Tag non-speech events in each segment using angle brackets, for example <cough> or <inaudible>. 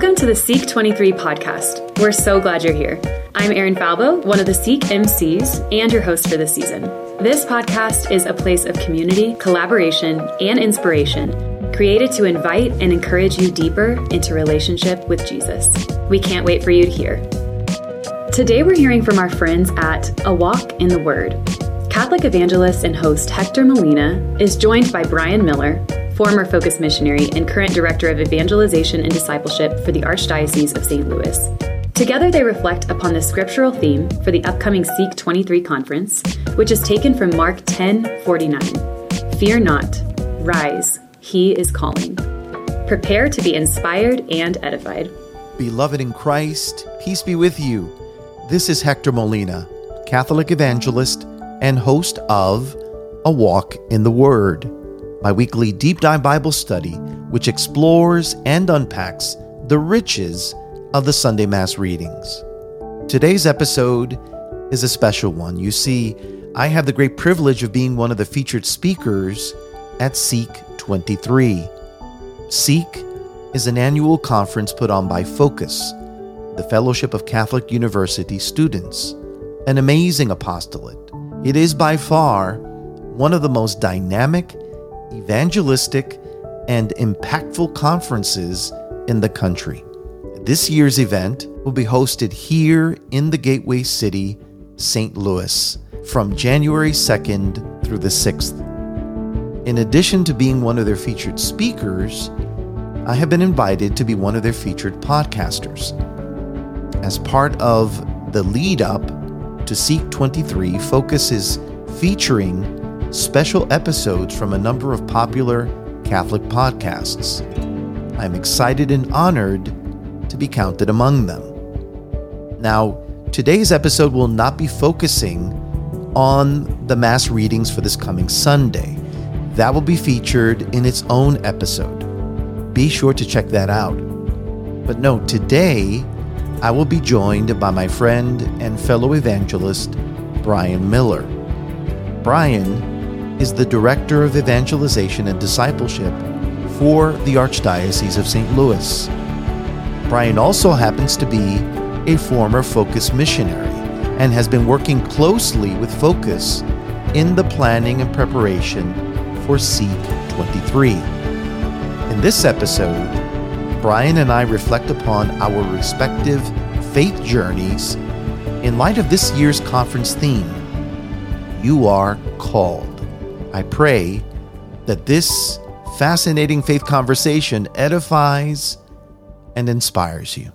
Welcome to the Seek 23 podcast. We're so glad you're here. I'm Erin Falbo, one of the Seek MCs and your host for this season. This podcast is a place of community, collaboration, and inspiration created to invite and encourage you deeper into relationship with Jesus. We can't wait for you to hear. Today we're hearing from our friends at A Walk in the Word. Catholic evangelist and host Hector Molina is joined by Brian Miller, former Focus missionary and current director of evangelization and discipleship for the Archdiocese of St. Louis. Together, they reflect upon the scriptural theme for the upcoming Seek 23 conference, which is taken from Mark 10 49. Fear not, rise, he is calling. Prepare to be inspired and edified. Beloved in Christ, peace be with you. This is Hector Molina, Catholic evangelist and host of A Walk in the Word my weekly deep dive Bible study, which explores and unpacks the riches of the Sunday Mass readings. Today's episode is a special one. You see, I have the great privilege of being one of the featured speakers at Seek 23. Seek is an annual conference put on by Focus, the Fellowship of Catholic University Students, an amazing apostolate. It is by far one of the most dynamic evangelistic, and impactful conferences in the country. This year's event will be hosted here in the Gateway City, St. Louis, from January 2nd through the 6th. In addition to being one of their featured speakers, I have been invited to be one of their featured podcasters. As part of the lead up to Seek 23, Focus is featuring special episodes from a number of popular Catholic podcasts. I'm excited and honored to be counted among them. Now, today's episode will not be focusing on the Mass readings for this coming Sunday. That will be featured in its own episode. Be sure to check that out. But no, today I will be joined by my friend and fellow evangelist, Brian Miller. Brian is the Director of Evangelization and Discipleship for the Archdiocese of St. Louis. Brian also happens to be a former Focus missionary and has been working closely with Focus in the planning and preparation for Seek 23. In this episode, Brian and I reflect upon our respective faith journeys in light of this year's conference theme You Are Called. I pray that this fascinating faith conversation edifies and inspires you.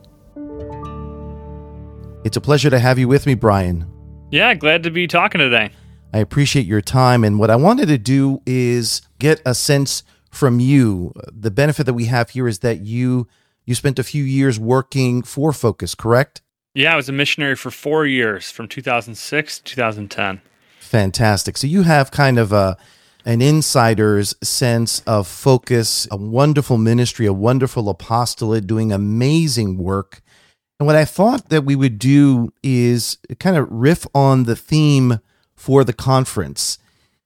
It's a pleasure to have you with me, Brian. Yeah, glad to be talking today. I appreciate your time. And what I wanted to do is get a sense from you. The benefit that we have here is that you you spent a few years working for Focus, correct? Yeah, I was a missionary for four years from 2006 to 2010. Fantastic. So you have kind of a an insider's sense of focus, a wonderful ministry, a wonderful apostolate doing amazing work. And what I thought that we would do is kind of riff on the theme for the conference.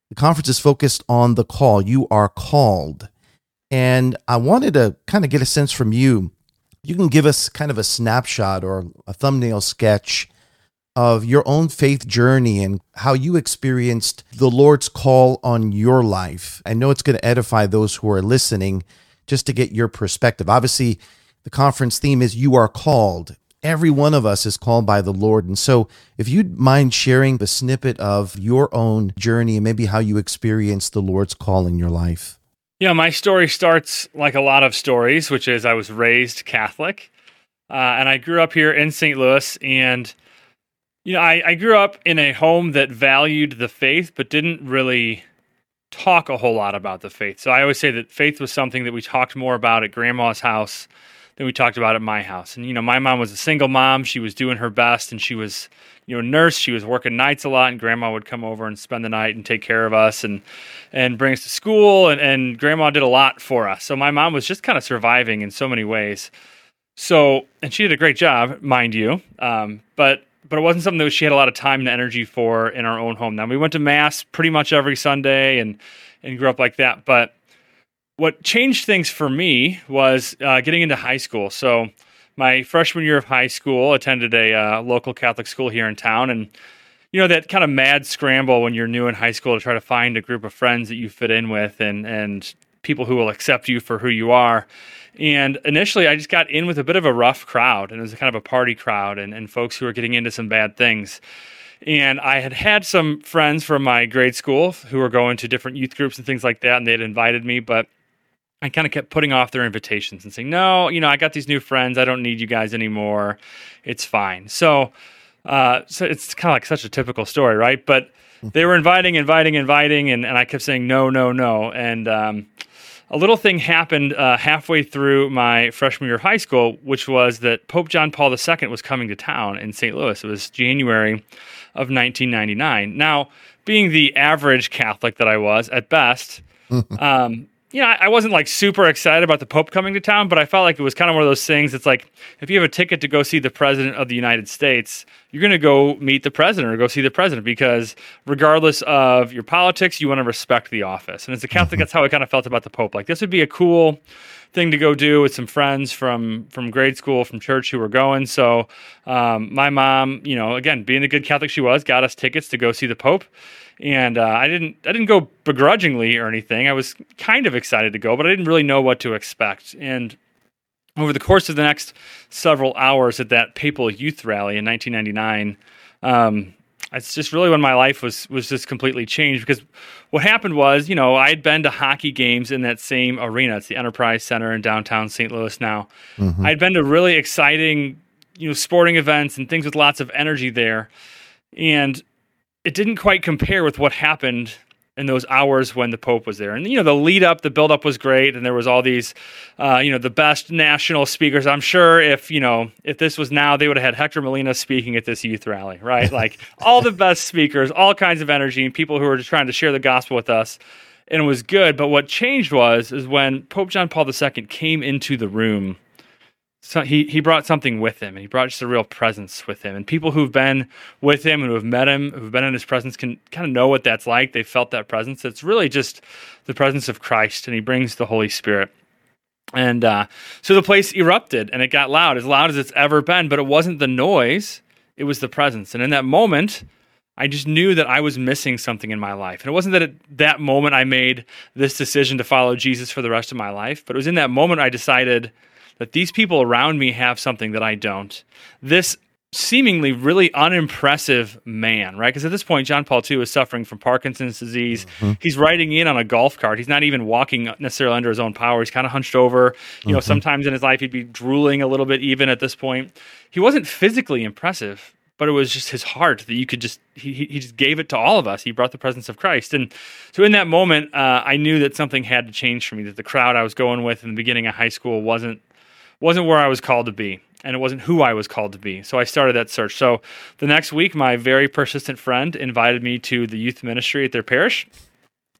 The conference is focused on the call. You are called. And I wanted to kind of get a sense from you. You can give us kind of a snapshot or a thumbnail sketch of your own faith journey and how you experienced the Lord's call on your life. I know it's going to edify those who are listening just to get your perspective. Obviously, the conference theme is You Are Called. Every one of us is called by the Lord. And so, if you'd mind sharing the snippet of your own journey and maybe how you experienced the Lord's call in your life. Yeah, my story starts like a lot of stories, which is I was raised Catholic. Uh, and I grew up here in St. Louis. And you know, I, I grew up in a home that valued the faith, but didn't really talk a whole lot about the faith. So I always say that faith was something that we talked more about at grandma's house than we talked about at my house. And, you know, my mom was a single mom. She was doing her best and she was, you know, a nurse. She was working nights a lot and grandma would come over and spend the night and take care of us and, and bring us to school. And, and grandma did a lot for us. So my mom was just kind of surviving in so many ways. So, and she did a great job, mind you. Um, but but it wasn't something that she had a lot of time and energy for in our own home. Now we went to mass pretty much every Sunday and and grew up like that. But what changed things for me was uh, getting into high school. So my freshman year of high school, attended a uh, local Catholic school here in town, and you know that kind of mad scramble when you're new in high school to try to find a group of friends that you fit in with and and people who will accept you for who you are. And initially, I just got in with a bit of a rough crowd, and it was kind of a party crowd, and, and folks who were getting into some bad things. And I had had some friends from my grade school who were going to different youth groups and things like that, and they had invited me, but I kind of kept putting off their invitations and saying, no, you know, I got these new friends. I don't need you guys anymore. It's fine. So, uh, so it's kind of like such a typical story, right? But they were inviting, inviting, inviting, and, and I kept saying no, no, no. And um, a little thing happened uh, halfway through my freshman year of high school, which was that Pope John Paul II was coming to town in St. Louis. It was January of 1999. Now, being the average Catholic that I was at best, <laughs> um, you know, I, wasn't like super excited about the Pope coming to town, but I felt like it was kind of one of those things. It's like if you have a ticket to go see the President of the United States, you're going to go meet the President or go see the President because regardless of your politics, you want to respect the office. And as a Catholic, mm-hmm. that's how I kind of felt about the Pope. Like this would be a cool thing to go do with some friends from from grade school, from church who were going. So um, my mom, you know, again, being the good Catholic she was, got us tickets to go see the Pope and uh, I didn't I didn't go begrudgingly or anything. I was kind of excited to go, but I didn't really know what to expect. And over the course of the next several hours at that papal youth rally in 1999, um, it's just really when my life was was just completely changed because what happened was, you know, I had been to hockey games in that same arena. It's the Enterprise Center in downtown St. Louis now. Mm-hmm. I'd been to really exciting, you know, sporting events and things with lots of energy there. And it didn't quite compare with what happened in those hours when the Pope was there. And you know, the lead up, the build up was great, and there was all these, uh, you know, the best national speakers. I'm sure if you know if this was now, they would have had Hector Molina speaking at this youth rally, right? like <laughs> all the best speakers, all kinds of energy, and people who were just trying to share the gospel with us. And it was good. But what changed was is when Pope John Paul II came into the room so he he brought something with him and he brought just a real presence with him. And people who've been with him and who have met him who've been in his presence can kind of know what that's like. They felt that presence. It's really just the presence of christ and he brings the holy spirit. And uh, so the place erupted and it got loud as loud as it's ever been but it wasn't the noise it was the presence. And in that moment I just knew that I was missing something in my life. And it wasn't that at that moment I made this decision to follow Jesus for the rest of my life, but it was in that moment I decided that these people around me have something that I don't. This seemingly really unimpressive man, right? Because at this point, John Paul II is suffering from Parkinson's disease. Mm-hmm. He's riding in on a golf cart. He's not even walking necessarily under his own power. He's kind of hunched over. You mm-hmm. know, sometimes in his life he'd be drooling a little bit even at this point. He wasn't physically impressive, but it was just his heart that you could just he, he just gave it to all of us he brought the presence of christ and so in that moment uh, i knew that something had to change for me that the crowd i was going with in the beginning of high school wasn't wasn't where I was called to be and it wasn't who I was called to be. So I started that search. So the next week, my very persistent friend invited me to the youth ministry at their parish.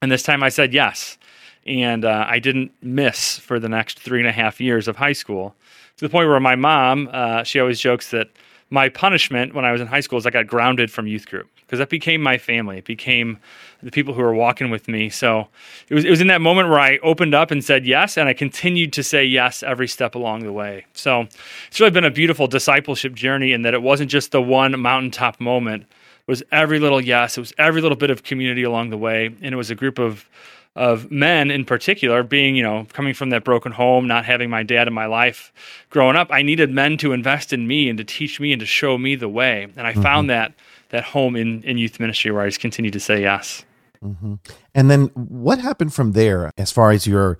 And this time I said yes. And uh, I didn't miss for the next three and a half years of high school to the point where my mom, uh, she always jokes that my punishment when I was in high school is I got grounded from youth group because that became my family. It became the people who were walking with me. So it was it was in that moment where I opened up and said yes, and I continued to say yes every step along the way. So it's really been a beautiful discipleship journey in that it wasn't just the one mountaintop moment. It was every little yes. It was every little bit of community along the way, and it was a group of of men in particular being you know coming from that broken home not having my dad in my life growing up i needed men to invest in me and to teach me and to show me the way and i mm-hmm. found that that home in in youth ministry where i just continued to say yes Mm-hmm. And then what happened from there as far as your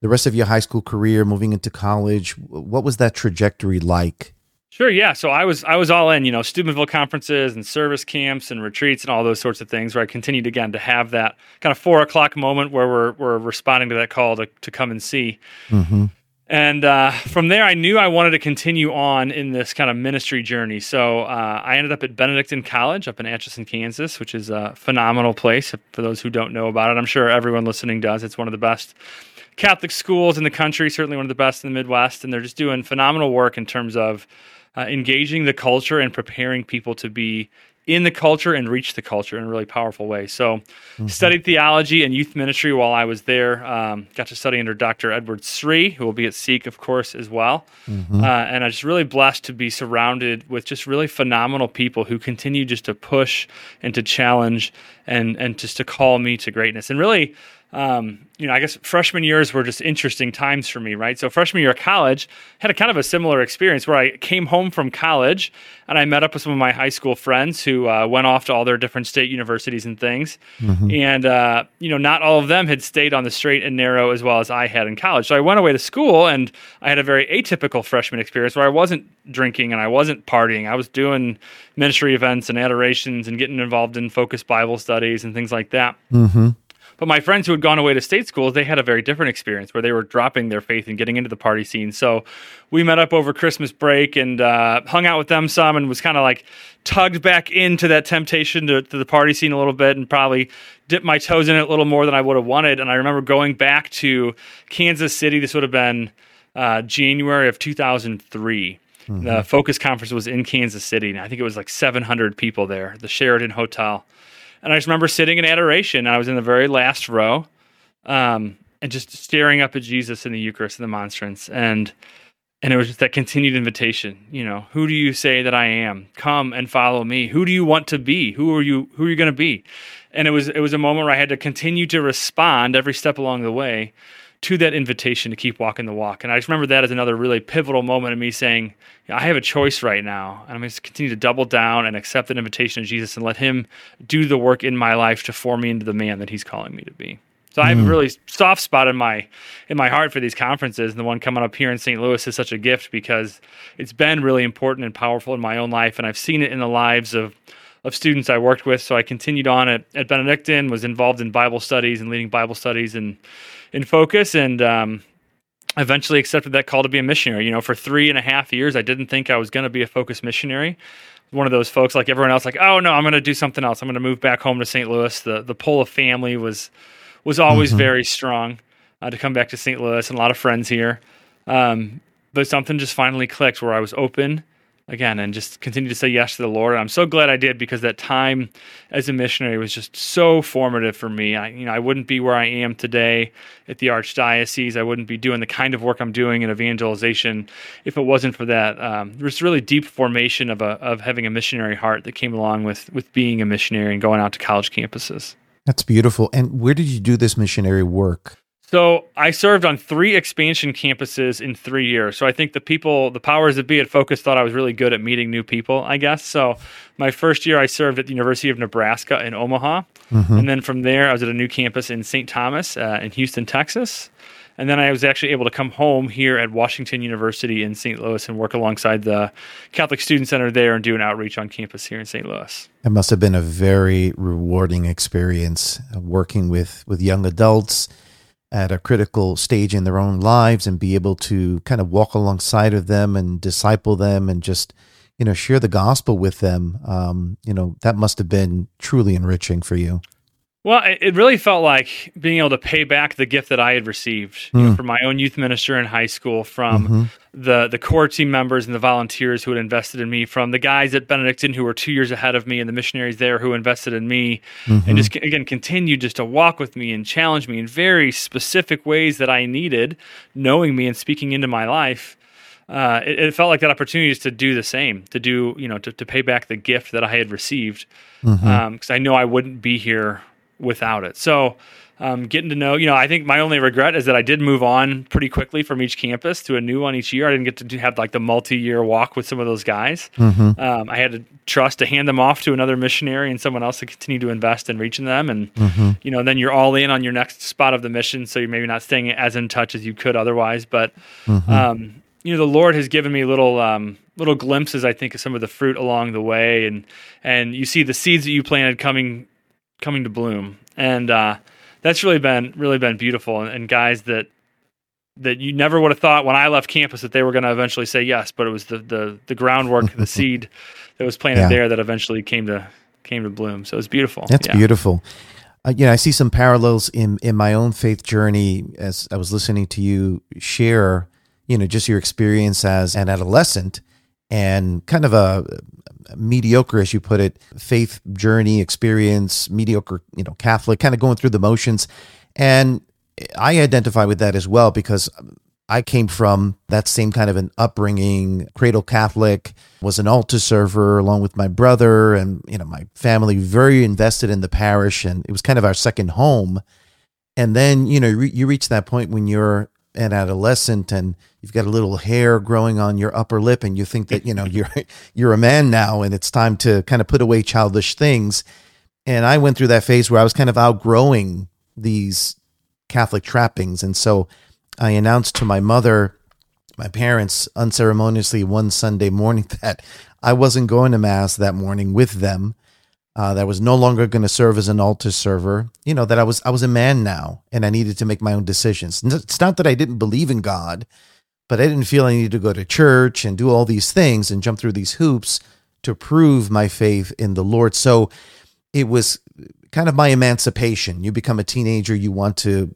the rest of your high school career, moving into college? What was that trajectory like? Sure, yeah. So I was I was all in, you know, Steubenville conferences and service camps and retreats and all those sorts of things where I continued again to have that kind of four o'clock moment where we're we're responding to that call to to come and see. Mm-hmm. And uh, from there, I knew I wanted to continue on in this kind of ministry journey. So uh, I ended up at Benedictine College up in Atchison, Kansas, which is a phenomenal place for those who don't know about it. I'm sure everyone listening does. It's one of the best Catholic schools in the country, certainly one of the best in the Midwest. And they're just doing phenomenal work in terms of uh, engaging the culture and preparing people to be in the culture and reach the culture in a really powerful way. So, mm-hmm. studied theology and youth ministry while I was there. Um, got to study under Dr. Edward Sri, who will be at Seek, of course, as well. Mm-hmm. Uh, and I was really blessed to be surrounded with just really phenomenal people who continue just to push and to challenge and and just to call me to greatness. And really, um, you know, I guess freshman years were just interesting times for me, right? So freshman year of college had a kind of a similar experience where I came home from college and I met up with some of my high school friends who uh, went off to all their different state universities and things, mm-hmm. and uh, you know, not all of them had stayed on the straight and narrow as well as I had in college. So I went away to school and I had a very atypical freshman experience where I wasn't drinking and I wasn't partying. I was doing ministry events and adorations and getting involved in focused Bible studies and things like that. Mm-hmm. But my friends who had gone away to state schools, they had a very different experience where they were dropping their faith and getting into the party scene. So we met up over Christmas break and uh, hung out with them some and was kind of like tugged back into that temptation to, to, the party scene a little bit and probably dipped my toes in it a little more than I would have wanted. And I remember going back to Kansas City. This would have been uh, January of 2003. Mm-hmm. The Focus Conference was in Kansas City, and I think it was like 700 people there, the Sheraton Hotel. And I just remember sitting in adoration. I was in the very last row, um, and just staring up at Jesus in the Eucharist and the monstrance, and and it was just that continued invitation. You know, who do you say that I am? Come and follow me. Who do you want to be? Who are you? Who are you going to be? And it was it was a moment where I had to continue to respond every step along the way to that invitation to keep walking the walk. And I just remember that as another really pivotal moment of me saying, I have a choice right now. And I'm going to continue to double down and accept that invitation of Jesus and let Him do the work in my life to form me into the man that He's calling me to be. So I have a mm. really soft spot in my in my heart for these conferences, and the one coming up here in St. Louis is such a gift because it's been really important and powerful in my own life, and I've seen it in the lives of of students I worked with. So I continued on at, at Benedictine, was involved in Bible studies and leading Bible studies and in focus and um, eventually accepted that call to be a missionary. You know, for three and a half years, I didn't think I was going to be a focus missionary. One of those folks, like everyone else, like, oh no, I'm going to do something else. I'm going to move back home to St. Louis. The the pull of family was was always mm-hmm. very strong uh, to come back to St. Louis, and a lot of friends here. Um, but something just finally clicked where I was open again and just continue to say yes to the Lord. I'm so glad I did because that time as a missionary was just so formative for me. I you know I wouldn't be where I am today at the archdiocese. I wouldn't be doing the kind of work I'm doing in evangelization if it wasn't for that. Um, there's really deep formation of a of having a missionary heart that came along with with being a missionary and going out to college campuses. That's beautiful. And where did you do this missionary work? So I served on three expansion campuses in three years. So I think the people, the powers that be at Focus thought I was really good at meeting new people, I guess. So my first year I served at the University of Nebraska in Omaha. Mm-hmm. And then from there, I was at a new campus in St. Thomas uh, in Houston, Texas. And then I was actually able to come home here at Washington University in St. Louis and work alongside the Catholic Student Center there and do an outreach on campus here in St. Louis. It must have been a very rewarding experience uh, working with, with young adults at a critical stage in their own lives and be able to kind of walk alongside of them and disciple them and just you know share the gospel with them um, you know that must have been truly enriching for you well, it really felt like being able to pay back the gift that I had received mm. you know, hmm. from my own youth minister in high school, from mm-hmm. the the core team members and the volunteers who had invested in me, from the guys at Benedictine who were two years ahead of me, and the missionaries there who invested in me, mm-hmm. and just again continued just to walk with me and challenge me in very specific ways that I needed, knowing me and speaking into my life. Uh, it, it, felt like that opportunity is to do the same, to do you know to, to pay back the gift that I had received, because mm-hmm. um, I know I wouldn't be here without it. So, um, getting to know, you know, I think my only regret is that I did move on pretty quickly from each campus to a new one each year. I didn't get to have like the multi-year walk with some of those guys. Mm-hmm. Um, I had to trust to hand them off to another missionary and someone else to continue to invest in reaching them. And mm-hmm. you know, then you're all in on your next spot of the mission, so you're maybe not staying as in touch as you could otherwise. But mm-hmm. um, you know, the Lord has given me little um, little glimpses, I think, of some of the fruit along the way, and and you see the seeds that you planted coming coming to bloom, and uh, that's really been really been beautiful. And, and, guys that that you never would have thought when I left campus that they were going to eventually say yes, but it was the the the groundwork, the <laughs> seed that was planted yeah. there that eventually came to came to bloom. So it's beautiful. That's yeah. beautiful. Uh, you know, I see some parallels in in my own faith journey as I was listening to you share. You know, just your experience as an adolescent and kind of a, mediocre, as you put it, faith journey experience, mediocre, you know, Catholic, kind of going through the motions. And I identify with that as well because I came from that same kind of an upbringing, cradle Catholic, was an altar server along with my brother and, you know, my family very invested in the parish and it was kind of our second home. And then, you know, you reach that point when you're an adolescent and you've got a little hair growing on your upper lip and you think that, you know, <laughs> you're you're a man now and it's time to kind of put away childish things. And I went through that phase where I was kind of outgrowing these Catholic trappings. And so I announced to my mother, my parents, unceremoniously one Sunday morning <laughs> that I wasn't going to Mass that morning with them. Uh, that was no longer going to serve as an altar server. You know that I was I was a man now, and I needed to make my own decisions. It's not that I didn't believe in God, but I didn't feel I needed to go to church and do all these things and jump through these hoops to prove my faith in the Lord. So it was kind of my emancipation. You become a teenager, you want to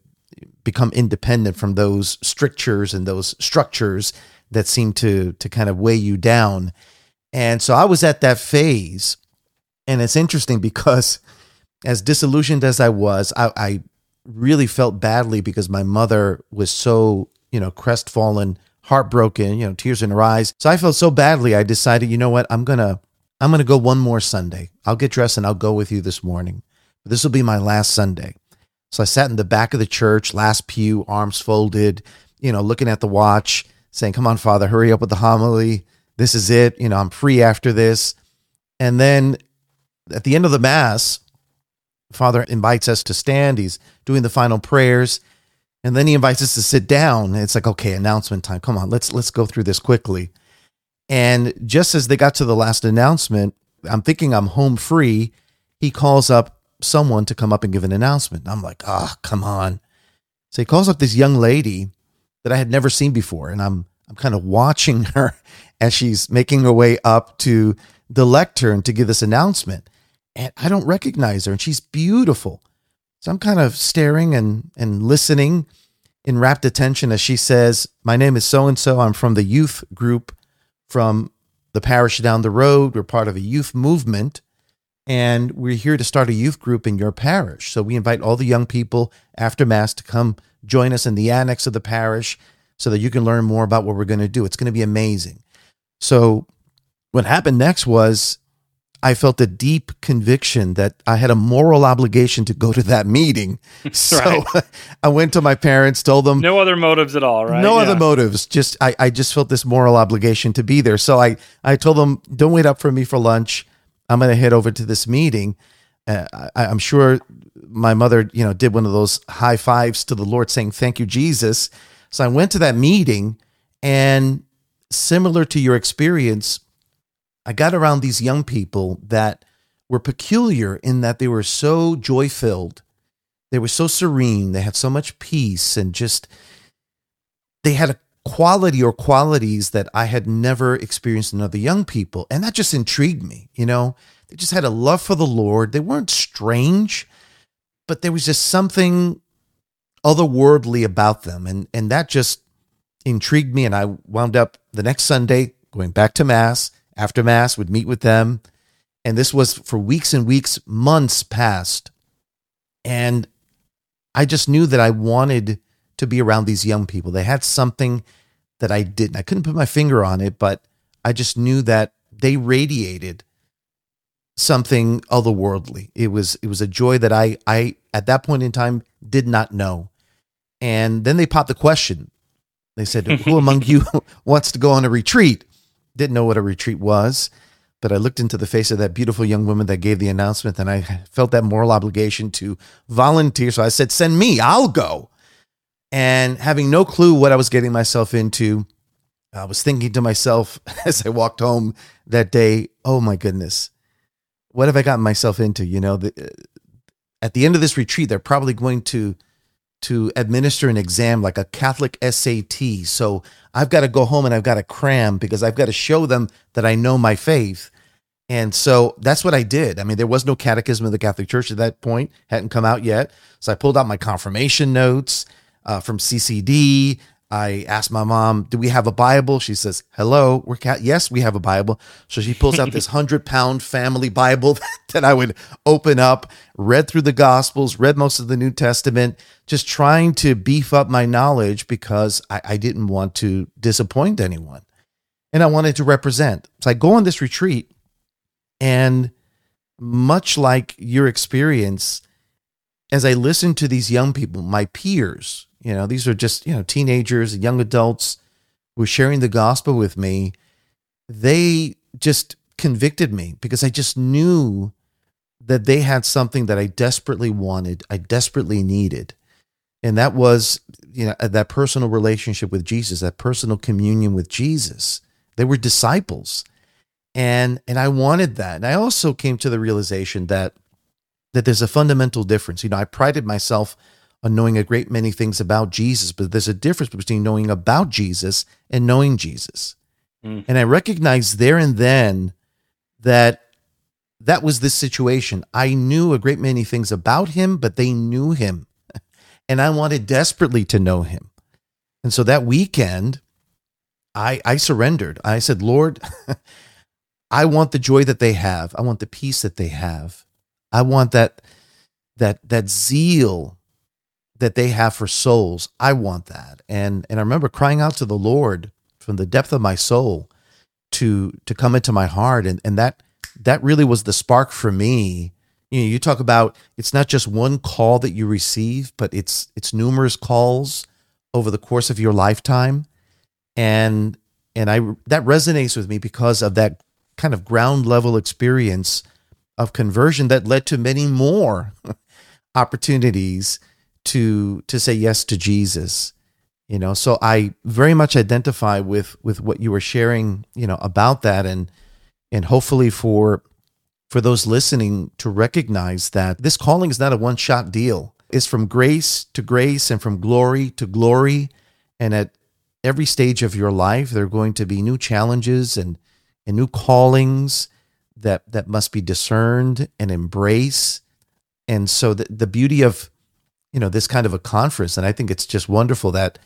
become independent from those strictures and those structures that seem to to kind of weigh you down. And so I was at that phase. And it's interesting because as disillusioned as I was, I, I really felt badly because my mother was so, you know, crestfallen, heartbroken, you know, tears in her eyes. So I felt so badly. I decided, you know what, I'm gonna I'm gonna go one more Sunday. I'll get dressed and I'll go with you this morning. This will be my last Sunday. So I sat in the back of the church, last pew, arms folded, you know, looking at the watch, saying, Come on, Father, hurry up with the homily. This is it. You know, I'm free after this. And then at the end of the Mass, Father invites us to stand. He's doing the final prayers. And then he invites us to sit down. It's like, okay, announcement time. Come on, let's let's go through this quickly. And just as they got to the last announcement, I'm thinking I'm home free. He calls up someone to come up and give an announcement. I'm like, oh, come on. So he calls up this young lady that I had never seen before. And I'm I'm kind of watching <laughs> her as she's making her way up to the lectern to give this announcement. And I don't recognize her. And she's beautiful. So I'm kind of staring and, and listening in rapt attention as she says, My name is so and so. I'm from the youth group from the parish down the road. We're part of a youth movement and we're here to start a youth group in your parish. So we invite all the young people after Mass to come join us in the annex of the parish so that you can learn more about what we're going to do. It's going to be amazing. So, what happened next was I felt a deep conviction that I had a moral obligation to go to that meeting. <laughs> So <laughs> I went to my parents, told them no other motives at all, right? No yeah. other motives. Just I, I just felt this moral obligation to be there. So I, I told them, don't wait up for me for lunch. I'm going to head over to this meeting. Uh, I, am sure my mother, you know, did one of those high fives to the Lord saying, Thank you, Jesus. So I went to that meeting, and similar to your experience, I got around these young people that were peculiar in that they were so joy filled. They were so serene. They had so much peace and just, they had a quality or qualities that I had never experienced in other young people. And that just intrigued me. You know, they just had a love for the Lord. They weren't strange, but there was just something otherworldly about them. And, and that just intrigued me. And I wound up the next Sunday going back to Mass. After Mass, would meet with them. And this was for weeks and weeks, months past. And I just knew that I wanted to be around these young people. They had something that I didn't. I couldn't put my finger on it, but I just knew that they radiated something otherworldly. It was it was a joy that I I at that point in time did not know. And then they popped the question. They said, "Who among <laughs> you <laughs> wants to go on a retreat?" Didn't know what a retreat was, but I looked into the face of that beautiful young woman that gave the announcement and I felt that moral obligation to volunteer. So I said, "Send me. I'll go." And having no clue what I was getting myself into, I was thinking to myself <laughs> as I walked home that day, oh my goodness, what have I gotten myself into? You know, the, uh, at the end of this retreat, they're probably going to to administer an exam like a Catholic SAT. So I've got to go home and I've got to cram because I've got to show them that I know my faith. And so that's what I did. I mean, there was no catechism of the Catholic Church at that point, hadn't come out yet. So I pulled out my confirmation notes uh, from CCD. I asked my mom, "Do we have a Bible?" She says, "Hello, we're cat. Yes, we have a Bible." So she pulls out this <laughs> hundred pound family Bible <laughs> that I would open up, read through the Gospels, read most of the New Testament, just trying to beef up my knowledge because I, I didn't want to disappoint anyone, and I wanted to represent. So I go on this retreat, and much like your experience, as I listen to these young people, my peers you know, these are just, you know, teenagers, young adults who are sharing the gospel with me. They just convicted me because I just knew that they had something that I desperately wanted, I desperately needed. And that was, you know, uh, that personal relationship with Jesus, that personal communion with Jesus. They were disciples. And and I wanted that. And I also came to the realization that that there's a fundamental difference. You know, I prided myself on knowing a great many things about Jesus, but there's a difference between knowing about Jesus and knowing Jesus. Mm. And I recognized there and then that that was this situation. I knew a great many things about him, but they knew him. <laughs> And I wanted desperately to know him. And so that weekend, I, I surrendered. I said, Lord, <laughs> I want the joy that they have. I want the peace that they have. I want that that that zeal that they have for souls. I want that. And and I remember crying out to the Lord from the depth of my soul to to come into my heart and and that that really was the spark for me. You know, you talk about it's not just one call that you receive, but it's it's numerous calls over the course of your lifetime. And and I that resonates with me because of that kind of ground level experience of conversion that led to many more <laughs> opportunities to to say yes to Jesus you know? So i very much identify with with what you were sharing you know about that. And and hopefully for for those listening to recognize that this calling is not a one shot deal. It's from grace to grace and from glory to glory. And at every stage of your life there are going to be new challenges and and new callings that that must be discerned and embrace. And so the, the beauty of you know this kind of a conference. And i think it's just wonderful that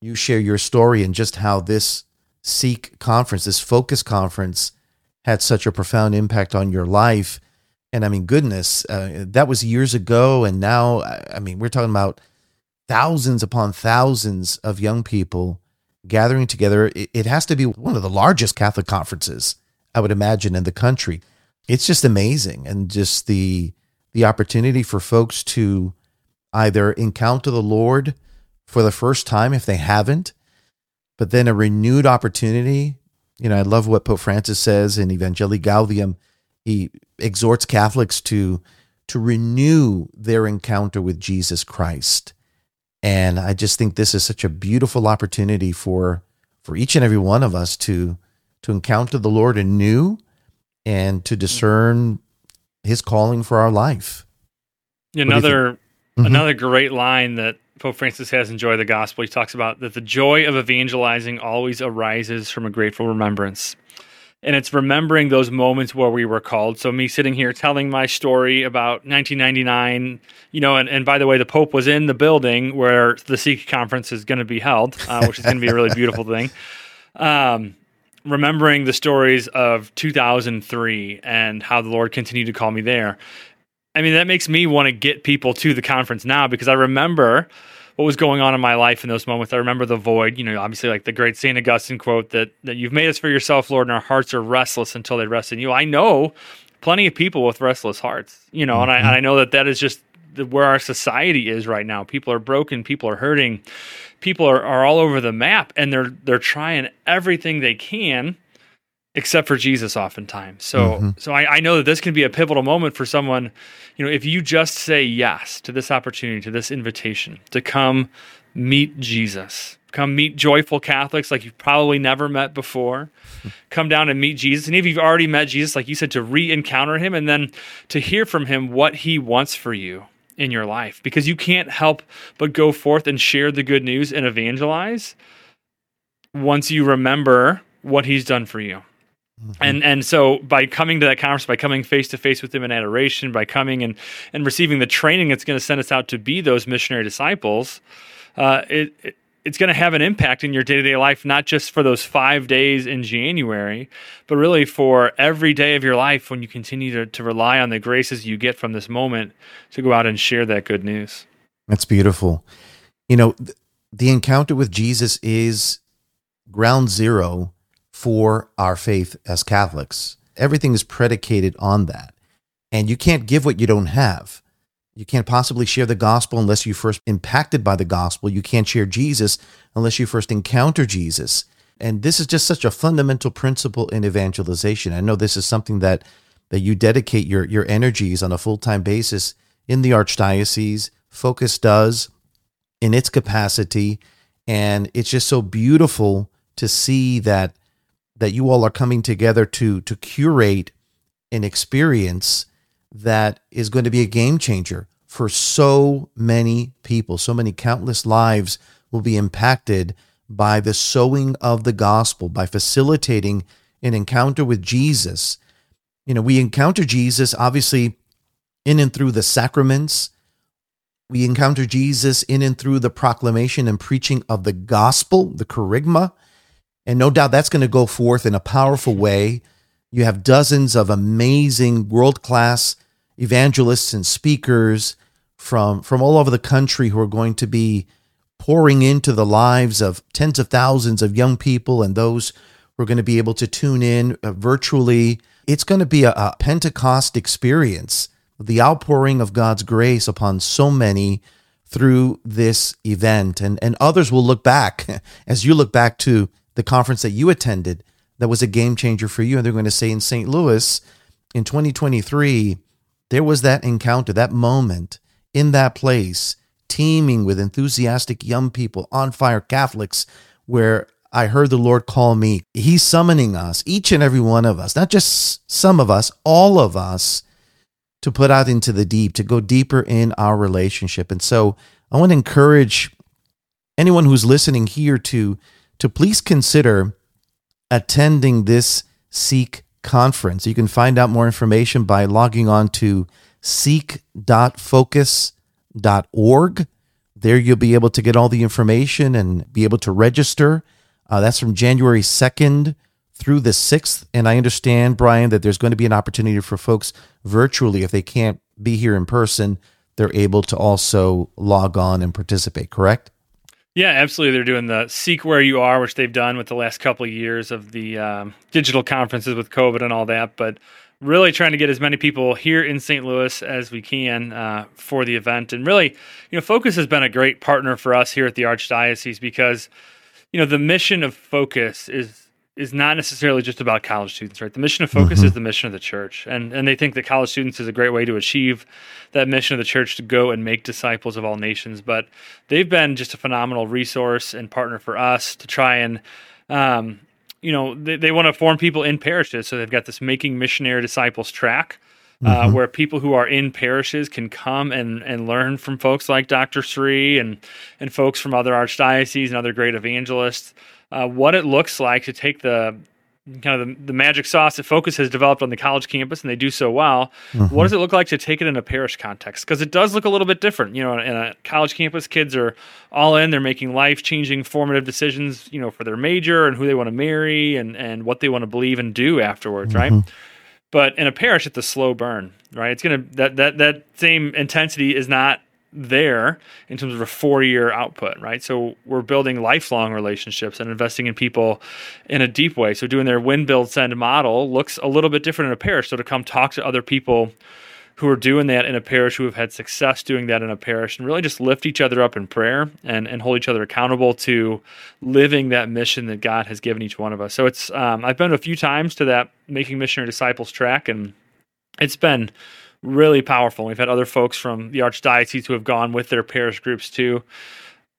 you share your story and just how this seek conference this focus conference had such a profound impact on your life. And i mean goodness uh, that was years ago. And now i mean we're talking about thousands upon thousands of young people gathering together. It, it has to be one of the largest catholic conferences i would imagine in the country. It's just amazing. And just the the opportunity for folks to either encounter the Lord for the first time if they haven't, but then a renewed opportunity. You know, I love what Pope Francis says in Evangelii Gaudium. He exhorts Catholics to to renew their encounter with Jesus Christ. And I just think this is such a beautiful opportunity for for each and every one of us to to encounter the Lord anew and to discern his calling for our life. Another Mm-hmm. Another great line that Pope Francis has in Joy of the Gospel. He talks about that the joy of evangelizing always arises from a grateful remembrance. And it's remembering those moments where we were called. So, me sitting here telling my story about 1999, you know, and, and by the way, the Pope was in the building where the Seek conference is going to be held, uh, which is going to be a really beautiful thing. Um, remembering the stories of 2003 and how the Lord continued to call me there. I mean, that makes me want to get people to the conference now because I remember what was going on in my life in those moments. I remember the void, you know, obviously like the great St. Augustine quote that, that you've made us for yourself, Lord, and our hearts are restless until they rest in you. I know plenty of people with restless hearts, you know, mm-hmm. and, I, and I know that that is just the, where our society is right now. People are broken, people are hurting, people are, are all over the map and they're, they're trying everything they can except for Jesus oftentimes. So mm-hmm. so I, I, know that this can be a pivotal moment for someone, you know, if you just say yes to this opportunity, to this invitation to come meet Jesus. Come meet joyful Catholics like you've probably never met before. Come down and meet Jesus. And if you've already met Jesus, like you said, to re encounter him and then to hear from him what he wants for you in your life. Because you can't help but go forth and share the good news and evangelize once you remember what he's done for you. Mm-hmm. And and so by coming to that conference, by coming face to face with him in adoration, by coming and and receiving the training that's going to send us out to be those missionary disciples, uh, it, it it's going to have an impact in your day to day life, not just for those five days in January, but really for every day of your life when you continue to, to rely on the graces you get from this moment to go out and share that good news. That's beautiful. You know, th- the encounter with Jesus is ground zero for our faith as Catholics. Everything is predicated on that. And you can't give what you don't have. You can't possibly share the gospel unless you first impacted by the gospel. You can't share Jesus unless you first encounter Jesus. And this is just such a fundamental principle in evangelization. I know this is something that that you dedicate your your energies on a full-time basis in the archdiocese. Focus does in its capacity and it's just so beautiful to see that that you all are coming together to to curate an experience that is going to be a game changer for so many people. So many countless lives will be impacted by the sowing of the gospel, by facilitating an encounter with Jesus. You know, we encounter Jesus obviously in and through the sacraments. We encounter Jesus in and through the proclamation and preaching of the gospel, the kerygma. And no doubt that's going to go forth in a powerful way. You have dozens of amazing world class evangelists and speakers from from all over the country who are going to be pouring into the lives of tens of thousands of young people and those who are going to be able to tune in uh, virtually. It's going to be a, a Pentecost experience, the outpouring of God's grace upon so many through this event. And, and others will look back <laughs> as you look back to the conference that you attended that was a game changer for you. And they're going to say in St. Louis in 2023, there was that encounter, that moment in that place, teeming with enthusiastic young people, on fire Catholics, where I heard the Lord call me. He's summoning us, each and every one of us, not just some of us, all of us, to put out into the deep, to go deeper in our relationship. And so I want to encourage anyone who's listening here to to please consider attending this Seek conference. You can find out more information by logging on to seek.focus.org. There you'll be able to get all the information and be able to register. Uh, that's from January 2nd through the 6th. And I understand, Brian, that there's going to be an opportunity for folks virtually, if they can't be here in person, they're able to also log on and participate, correct? Yeah, absolutely. They're doing the Seek Where You Are, which they've done with the last couple of years of the um, digital conferences with COVID and all that. But really trying to get as many people here in St. Louis as we can uh, for the event. And really, you know, Focus has been a great partner for us here at the Archdiocese because, you know, the mission of Focus is is not necessarily just about college students, right? The mission of Focus mm-hmm. is the mission of the church, and and they think that college students is a great way to achieve that mission of the church to go and make disciples of all nations. But they've been just a phenomenal resource and partner for us to try and. Um, you know, they, they want to form people in parishes, so they've got this making missionary disciples track. Uh, mm-hmm. where people who are in parishes can come and, and learn from folks like Dr. Sri and and folks from other archdioceses and other great evangelists uh, what it looks like to take the kind of the, the, magic sauce that Focus has developed on the college campus, and they do so well. Mm-hmm. What does it look like to take it in a parish context? Because it does look a little bit different. You know, in a college campus, kids are all in; they're making life-changing, formative decisions. You know, for their major and who they want to marry, and and what they want to believe and do afterwards, mm-hmm. right? But in a parish, it's a slow burn, right? It's gonna that that that same intensity is not there in terms of a four year output, right? So we're building lifelong relationships and investing in people in a deep way. So doing their win, build, send model looks a little bit different in a parish. So to come talk to other people who are doing that in a parish, who have had success doing that in a parish, and really just lift each other up in prayer and, and hold each other accountable to living that mission that God has given each one of us. So it's um, I've been a few times to that making missionary disciples track, and it's been really powerful. We've had other folks from the archdiocese who have gone with their parish groups too,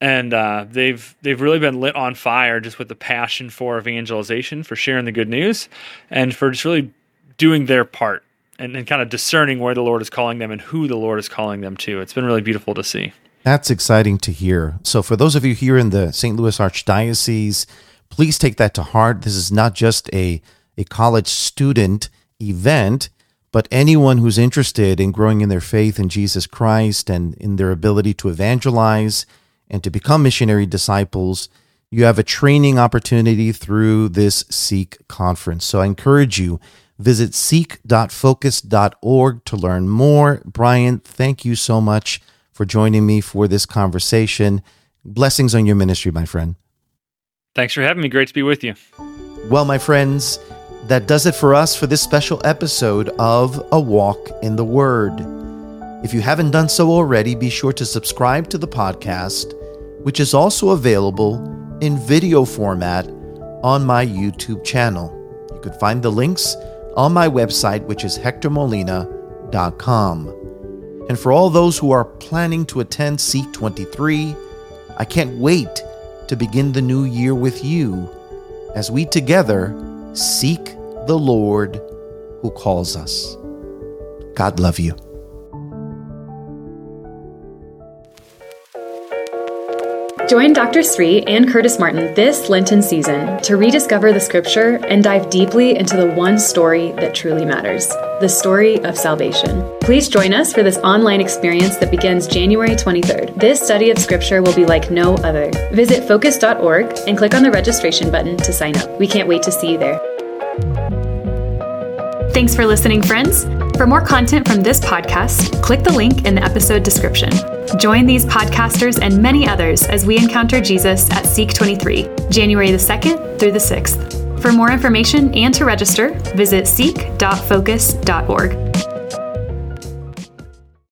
and uh, they've they've really been lit on fire just with the passion for evangelization, for sharing the good news, and for just really doing their part and, and kind of discerning where the Lord is calling them and who the Lord is calling them to. It's been really beautiful to see. That's exciting to hear. So, for those of you here in the St. Louis Archdiocese, please take that to heart. This is not just a, a college student event, but anyone who's interested in growing in their faith in Jesus Christ and in their ability to evangelize and to become missionary disciples, you have a training opportunity through this Seek conference. So I encourage you, visit seek.focus.org to learn more. Brian, thank you so much for joining me for this conversation. Blessings on your ministry, my friend. Thanks for having me. Great to be with you. Well, my friends, that does it for us for this special episode of A Walk in the Word. If you haven't done so already, be sure to subscribe to the podcast, which is also available in video format on my YouTube channel. You can find the links on my website, which is hectormolina.com. And for all those who are planning to attend Seek 23, I can't wait to begin the new year with you as we together seek the Lord who calls us. God love you. Join Dr. Sri and Curtis Martin this Lenten season to rediscover the scripture and dive deeply into the one story that truly matters the story of salvation. Please join us for this online experience that begins January 23rd. This study of scripture will be like no other. Visit focus.org and click on the registration button to sign up. We can't wait to see you there. Thanks for listening, friends. For more content from this podcast, click the link in the episode description. Join these podcasters and many others as we encounter Jesus at Seek 23, January the 2nd through the 6th. For more information and to register, visit seek.focus.org.